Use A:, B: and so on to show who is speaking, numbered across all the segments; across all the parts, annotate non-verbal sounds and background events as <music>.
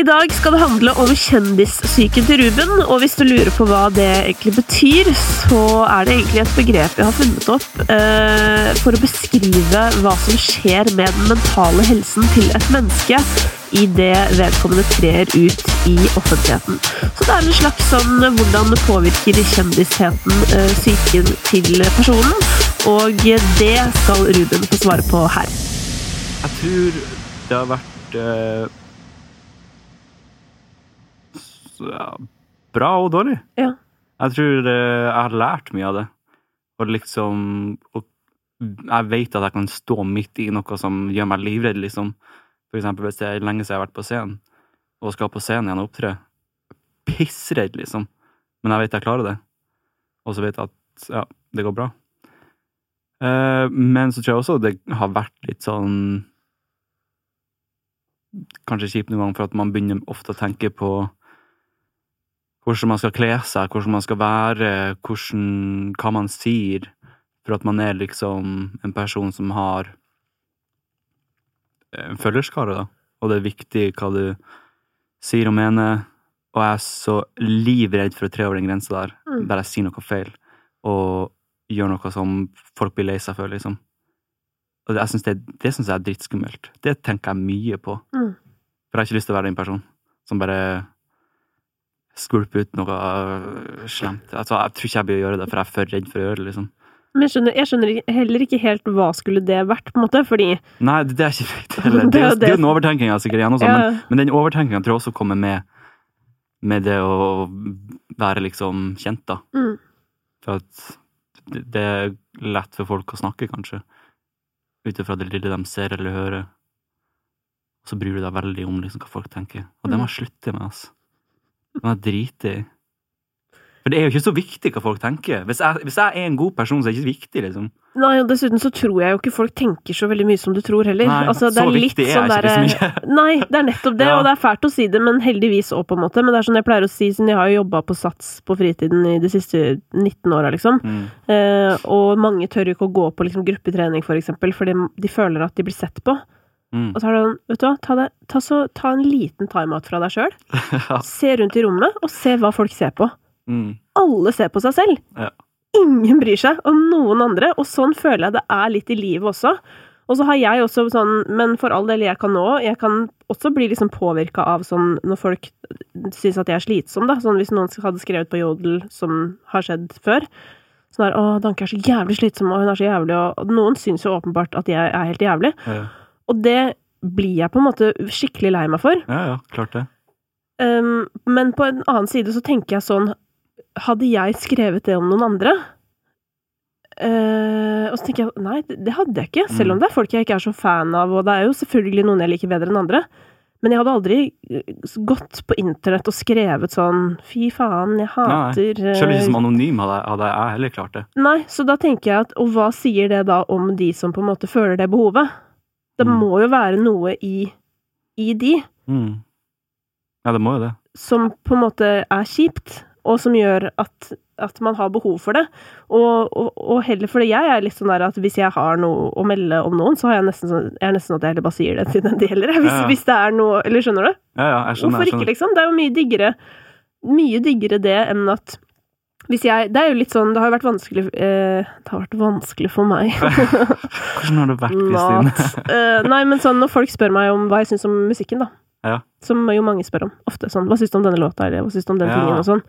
A: I dag skal det handle om kjendissyken til Ruben, og hvis du lurer på hva det egentlig betyr, så er det egentlig et begrep jeg har funnet opp eh, for å beskrive hva som skjer med den mentale helsen til et menneske idet vedkommende trer ut i offentligheten. Så det er en slags sånn hvordan det påvirker kjendisheten, eh, til personen, og det skal Ruben få svare på her.
B: Jeg tror det har vært eh, så, ja, bra og dårlig.
A: Ja.
B: Jeg tror eh, jeg har lært mye av det. Og liksom og Jeg vet at jeg kan stå midt i noe som gjør meg livredd, liksom. For eksempel hvis det er lenge siden jeg har vært på scenen, og skal på scenen igjen og opptre. Pissredd, liksom. Men jeg vet jeg klarer det. Og så vet jeg at ja, det går bra. Eh, men så tror jeg også det har vært litt sånn Kanskje kjipt noen ganger, for at man begynner ofte å tenke på hvordan man skal kle seg, hvordan man skal være, hvordan, hva man sier, for at man er liksom en person som har en følgerskare, da. Og det er viktig hva du sier og mener. Og jeg er så livredd for å tre over den grensa der,
A: Mm.
B: der jeg sier noe feil, og gjør noe som folk blir lei seg for, liksom. Og det, jeg det synes jeg er dritskummelt. Det tenker jeg mye på.
A: Mm.
B: For jeg har ikke lyst til å være den personen som bare skvulper ut noe slemt. Altså, jeg tror ikke jeg å gjøre det, for jeg er for redd for å gjøre det, liksom.
A: Men jeg skjønner, jeg skjønner heller ikke helt hva skulle det vært, på en måte, fordi
B: Nei, det, er ikke riktig <laughs> heller.
A: Det er
B: det er jo den overtenkinga sikkert igjen også,
A: Ja.
B: men, men den overtenkinga tror jeg også kommer med med det å være liksom kjent, da.
A: mm.
B: For at det det er lett for folk å snakke, kanskje. Ut ifra det lille de ser eller hører. Og så bryr du deg veldig om liksom hva folk tenker. Og det må jeg slutte med, altså. Må jeg drite i. For det er jo ikke så viktig hva folk tenker. Hvis jeg, hvis jeg er en god person, så er det ikke viktig, liksom.
A: Nei, og dessuten så tror jeg jo ikke folk tenker så veldig mye som du tror heller.
B: Nei,
A: altså, det
B: så viktig er
A: sånn
B: jeg ikke,
A: derre-
B: liksom <laughs>
A: Nei, det er nettopp det,
B: Ja.
A: og det er fælt å si det, men heldigvis òg, på en måte. Men det er sånn jeg pleier å si, siden jeg har jo jobba på Sats på fritiden i de siste 19 åra, liksom.
B: Mm.
A: Eh, og mange tør jo ikke å gå på liksom, gruppetrening, for eksempel, fordi de føler at de blir sett på.
B: Mm.
A: Og så er det sånn, vet du hva, ta, det, ta, så, ta en liten timeout fra deg sjøl. <laughs>
B: Ja.
A: Se rundt i rommet, og se hva folk ser på.
B: Mm.
A: Alle ser på seg selv.
B: Ja.
A: Ingen bryr seg om noen andre, og sånn føler jeg det er litt i livet også. Og så har jeg også sånn, men for all del, jeg kan nå, jeg kan også bli liksom påvirka av sånn når folk syns at jeg er slitsom, da. Sånn hvis noen hadde skrevet på Jodel, som har skjedd før. Sånn der 'Å, Danke er så jævlig slitsom, og hun er så jævlig', og noen syns jo åpenbart at jeg er helt jævlig.
B: Ja,
A: Og det blir jeg på en måte skikkelig lei meg for.
B: ja, ja, klart det.
A: Um, men på en annen side så tenker jeg sånn Hadde jeg skrevet det om noen andre? Uh, og så tenker jeg nei, det hadde jeg ikke. Selv om det er folk jeg ikke er så fan av, og det er jo selvfølgelig noen jeg liker bedre enn andre. Men jeg hadde aldri eh, gått på internett og skrevet sånn Fy faen, jeg hater nei,
B: Selv ikke som anonym hadde, hadde jeg heller klart det.
A: Nei, så da tenker jeg at Og hva sier det da om de som på en måte føler det behovet? Det
B: Mm.
A: må jo være noe i, i de
B: Mm. Ja, det må jo det.
A: som på en måte er kjipt, og som gjør at, at man har behov for det. Og, og, og heller fordi jeg er litt sånn der at hvis jeg har noe å melde om noen, så har jeg nesten sånn, jeg er nesten at jeg heller bare sier det til den det gjelder. Hvis,
B: Ja, ja.
A: hvis det er noe Eller skjønner du?
B: Ja, ja, jeg skjønner.
A: Hvorfor
B: jeg
A: ikke, liksom? Det er jo mye diggere Mye diggere det enn at hvis jeg, det er jo litt sånn, det har jo vært vanskelig eh, Det har vært vanskelig for meg. <laughs>
B: Hvordan har det vært, Kristine?
A: Eh, nei, men sånn når folk spør meg om hva jeg syns om musikken, da.
B: Ja.
A: Som jo mange spør om. Ofte sånn Hva syns du om denne låta, eller hva syns du om den
B: Ja.
A: tingen, og sånn.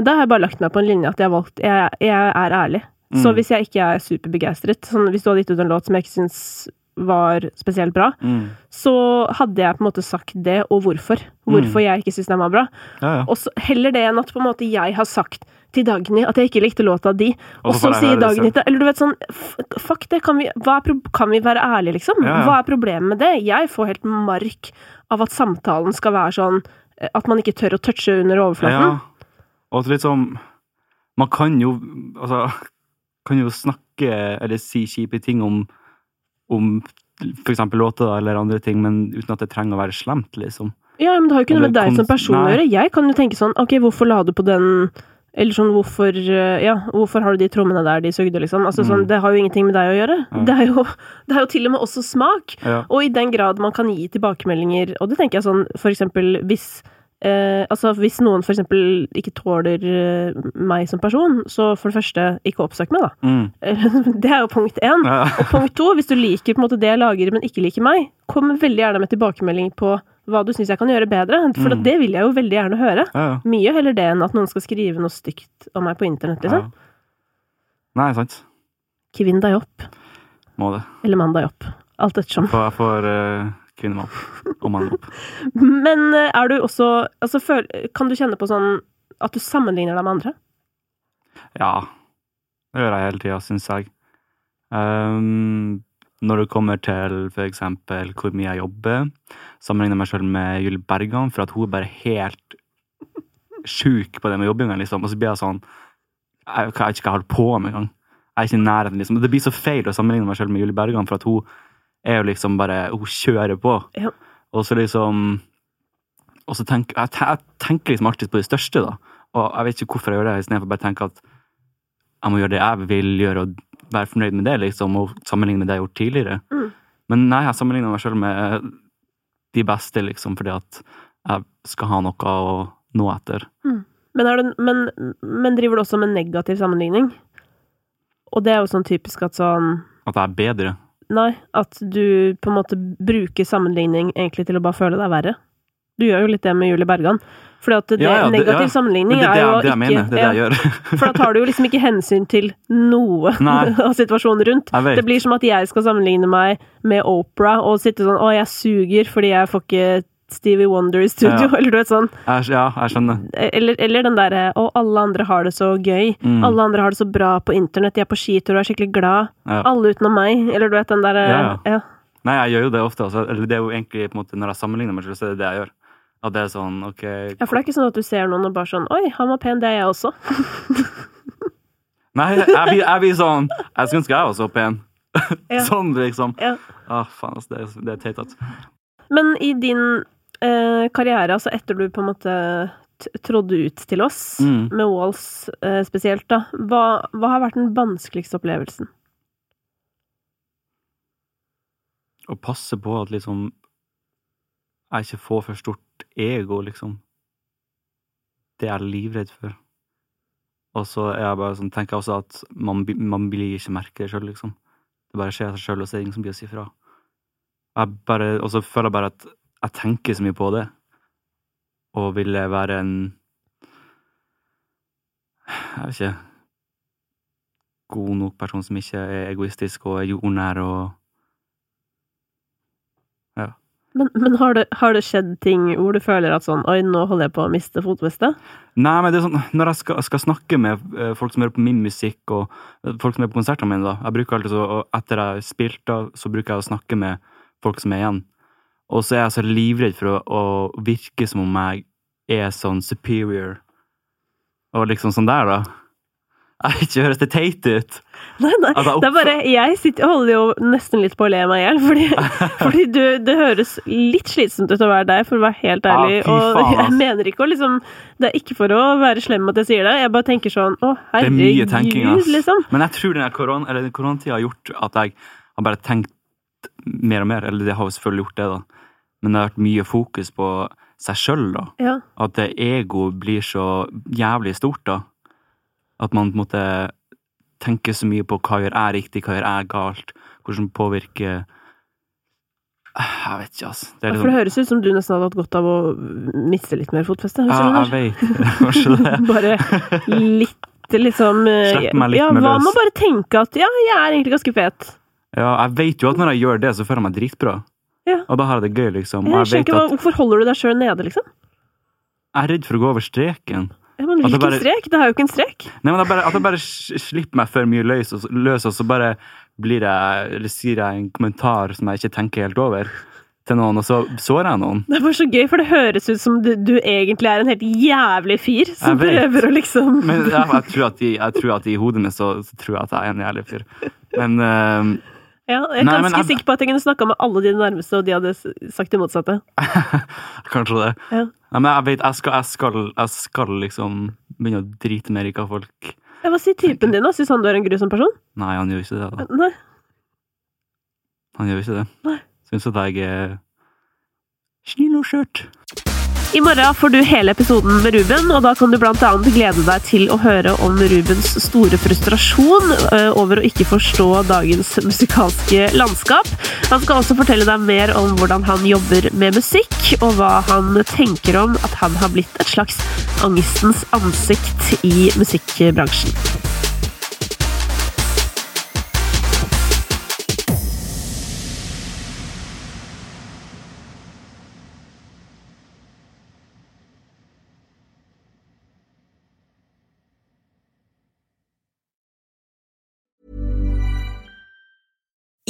A: Da har jeg bare lagt meg på en linje at jeg valgt Jeg, jeg er ærlig. Så
B: Mm.
A: hvis jeg ikke er superbegeistret, sånn hvis du hadde gitt ut en låt som jeg ikke syns var spesielt bra,
B: Mm.
A: så hadde jeg på en måte sagt det, og hvorfor. Hvorfor jeg ikke syns den var bra.
B: Ja, ja.
A: Og så heller det enn at på en måte jeg har sagt til Dagny at jeg ikke likte låta di,
B: Og så
A: sier Dagny til. Eller du vet sånn Fuck det, kan vi, kan vi være ærlige, liksom?
B: Ja.
A: Hva er problemet med det? Jeg får helt mark av at samtalen skal være sånn eh, at man ikke tør å touche under overflaten.
B: Ja. Og litt sånn Man kan jo altså kan jo snakke eller si kjipe ting om, om eksempel låter eller andre ting, men uten at det trenger å være slemt, liksom.
A: Ja, men det har jo ikke noe med deg som person å gjøre. Jeg kan jo tenke sånn Ok, hvorfor la du på den Eller sånn hvorfor eh, Ja, hvorfor har du de trommene der de sugde, liksom? Altså sånn,
B: Mm.
A: det har jo ingenting med deg å gjøre.
B: Ja.
A: Det, er jo, <laughs> det er jo til og med også smak.
B: Ja.
A: Og i den grad man kan gi tilbakemeldinger, og det tenker jeg sånn for eksempel hvis eh, Altså hvis noen for eksempel ikke tåler eh, meg som person, så for det første, ikke oppsøk meg, da.
B: Mm. <laughs>
A: Det er jo punkt én.
B: Ja.
A: Og punkt to, hvis du liker på en måte det jeg lager, men ikke liker meg, kom veldig gjerne med tilbakemelding på hva du syns jeg kan gjøre bedre. For
B: Mm.
A: det vil jeg jo veldig gjerne høre.
B: Ja, ja.
A: Mye heller det enn at noen skal skrive noe stygt om meg på internett, liksom.
B: Nei, sant.
A: Kvinn deg opp,
B: Må det.
A: eller mann deg opp. Alt ettersom.
B: For jeg får uh, kvinne meg opp. Og mann opp.
A: Men eh, er du også altså, Kan du kjenne på sånn at du sammenligner deg med andre?
B: Ja. Det gjør jeg hele tida, syns jeg. Um, når det kommer til eksempel hvor mye jeg jobber, sammenligner jeg meg sjøl med Julie Bergan, for at hun er bare helt sjuk på det med jobbinga, liksom. Og så blir jeg sånn Jeg vet ikke hva jeg holder på med engang. Jeg er ikke i nærheten, liksom. Det blir så feil å sammenligne meg sjøl med Julie Bergan, for at hun er jo liksom bare Hun kjører på.
A: Ja.
B: Og så liksom Og så tenker jeg, jeg tenker liksom alltid på det største, da. Og jeg vet ikke hvorfor jeg gjør det, istedenfor bare tenke at jeg må gjøre det jeg vil gjøre, og være fornøyd med det, liksom, og sammenligne med det jeg har gjort tidligere.
A: Mm.
B: Men nei, jeg sammenligner meg sjøl med de beste, liksom, fordi at jeg skal ha noe å nå etter.
A: Men, er det, men, men driver du også med negativ sammenligning? Og det er jo sånn typisk at sånn
B: At jeg er bedre.
A: Nei, at du på en måte bruker sammenligning egentlig til å bare føle deg verre. Du gjør jo litt det med Julie Bergan. Fordi at det,
B: Ja, ja, det-
A: negativ
B: ja.
A: sammenligning
B: Men det er det,
A: jo
B: det jeg
A: ikke
B: mener. Det er det jeg gjør. <laughs>
A: For da tar du jo liksom ikke hensyn til noe <laughs> av situasjonen rundt. Det blir som at jeg skal sammenligne meg med Opera og sitte sånn 'Å, jeg suger fordi jeg får ikke Stevie Wonder i studio',
B: Ja. <laughs>
A: eller du vet sånn.
B: Jeg, ja, jeg skjønner.
A: Eller, eller den derre 'Å, alle andre har det så gøy'.
B: Mm.
A: Alle andre har det så bra på internett. De er på skitur og er skikkelig glad.
B: Ja.
A: Alle utenom meg. Eller du vet den derre
B: Ja. Nei, jeg gjør jo det ofte. Altså. Eller det er jo egentlig på en måte, Når jeg sammenligner meg selv, så er det det jeg gjør. At det er sånn, ok
A: Ja, for det er ikke sånn at du ser noen og bare sånn Oi, han var pen, det er jeg også. <laughs>
B: Nei, jeg blir, sånn Jeg skulle ønske jeg var så pen. <laughs> Sånn, liksom.
A: Ja.
B: Ah, faen, altså, det, er- det er teit.
A: Men i din karriere, altså etter du på en måte trådde ut til oss,
B: Mm.
A: med Walls eh, spesielt, da, hva, hva har vært den vanskeligste opplevelsen?
B: Å passe på at liksom Jeg ikke får for stort ego, liksom. Det er jeg livredd for. Og så er jeg bare sånn, tenker jeg også at man, man blir ikke merke det sjøl, liksom. Det bare skjer av seg sjøl, og så er det ingen som blir å si fra. Og så føler jeg bare at jeg tenker så mye på det, og ville være en Jeg vet ikke God nok person som ikke er egoistisk og er jordnær og
A: Men, men har, det, har det skjedd ting hvor du føler at sånn Oi, nå holder jeg på å miste fotfestet?
B: Nei, men det er sånn, når jeg skal, skal snakke med eh, folk som hører på min musikk, og eh, folk som er på konsertene mine, da Jeg bruker alltid så, Etter jeg har spilt, da, så bruker jeg å snakke med folk som er igjen. Og så er jeg så livredd for å, å virke som om jeg er sånn superior. Og liksom sånn der, da. Jeg vet ikke, høres det teit ut?
A: Nei, nei.
B: Altså,
A: Det er bare Jeg sitter, holder jo nesten litt på å le meg i hjel, fordi, <laughs> fordi du, det høres litt slitsomt ut å være deg, for å være helt
B: Ja,
A: ærlig.
B: fy
A: og <laughs> jeg mener ikke å liksom Det er ikke for å være slem at jeg sier det, jeg bare tenker sånn Å,
B: Det er mye tenking,
A: herregud,
B: ass.
A: liksom.
B: Men jeg tror denne koron, koronatida har gjort at jeg har bare tenkt mer og mer. Eller det har jo selvfølgelig gjort det, da. Men det har vært mye fokus på seg sjøl, da.
A: Ja.
B: At egoet ego blir så jævlig stort, da. At man på en måte tenker så mye på hva gjør jeg riktig, hva gjør jeg galt, hvordan påvirker Jeg vet ikke, altså. Det er
A: For det
B: liksom
A: høres ut som du nesten hadde hatt godt av å miste litt mer fotfeste.
B: Ja, jeg vet <laughs> kanskje det. <laughs>
A: Bare litt, liksom eh,
B: Slipp meg litt
A: Ja, hva
B: løs.
A: med å bare tenke at ja, jeg er egentlig ganske fet.
B: Ja, jeg vet jo at når jeg gjør det, så føler jeg meg dritbra.
A: Ja.
B: Og da har jeg det gøy, liksom.
A: Jeg
B: jeg
A: ikke
B: at
A: Hvorfor holder du deg sjøl nede, liksom?
B: jeg er redd for å gå over streken.
A: Ja, men Hvilken
B: bare-
A: strek? Det er jo ikke en strek.
B: Nei, men bare, at jeg bare slipper meg for mye løs, og, så- løs, og så bare blir jeg, eller sier jeg en kommentar som jeg ikke tenker helt over til noen, og så sårer jeg noen.
A: Det er bare så gøy, for det høres ut som du, du egentlig er en helt jævlig fyr som prøver å liksom
B: Men jeg, jeg, tror at i, hodet mitt så, så tror jeg at jeg er en jævlig fyr. Men eh,
A: Ja, jeg er
B: Nei,
A: ganske
B: jeg-
A: sikker på at jeg kunne snakka med alle dine nærmeste, og de hadde sagt det motsatte. <laughs>
B: kanskje det.
A: Ja.
B: Nei, men jeg vet, jeg skal, jeg, skal, jeg skal liksom begynne å drite mer i hva folk
A: Hva sier typen din, da? Syns han du er en grusom person?
B: Nei, han gjør ikke det. da.
A: Nei.
B: Han gjør ikke det.
A: Nei.
B: Syns at jeg er snill og skjørt.
A: I morgen får du hele episoden med Ruben, og da kan du annet glede deg til å høre om Rubens store frustrasjon eh, over å ikke forstå dagens musikalske landskap. Han skal også fortelle deg mer om hvordan han jobber med musikk, og hva han tenker om at han har blitt et slags angstens ansikt i musikkbransjen.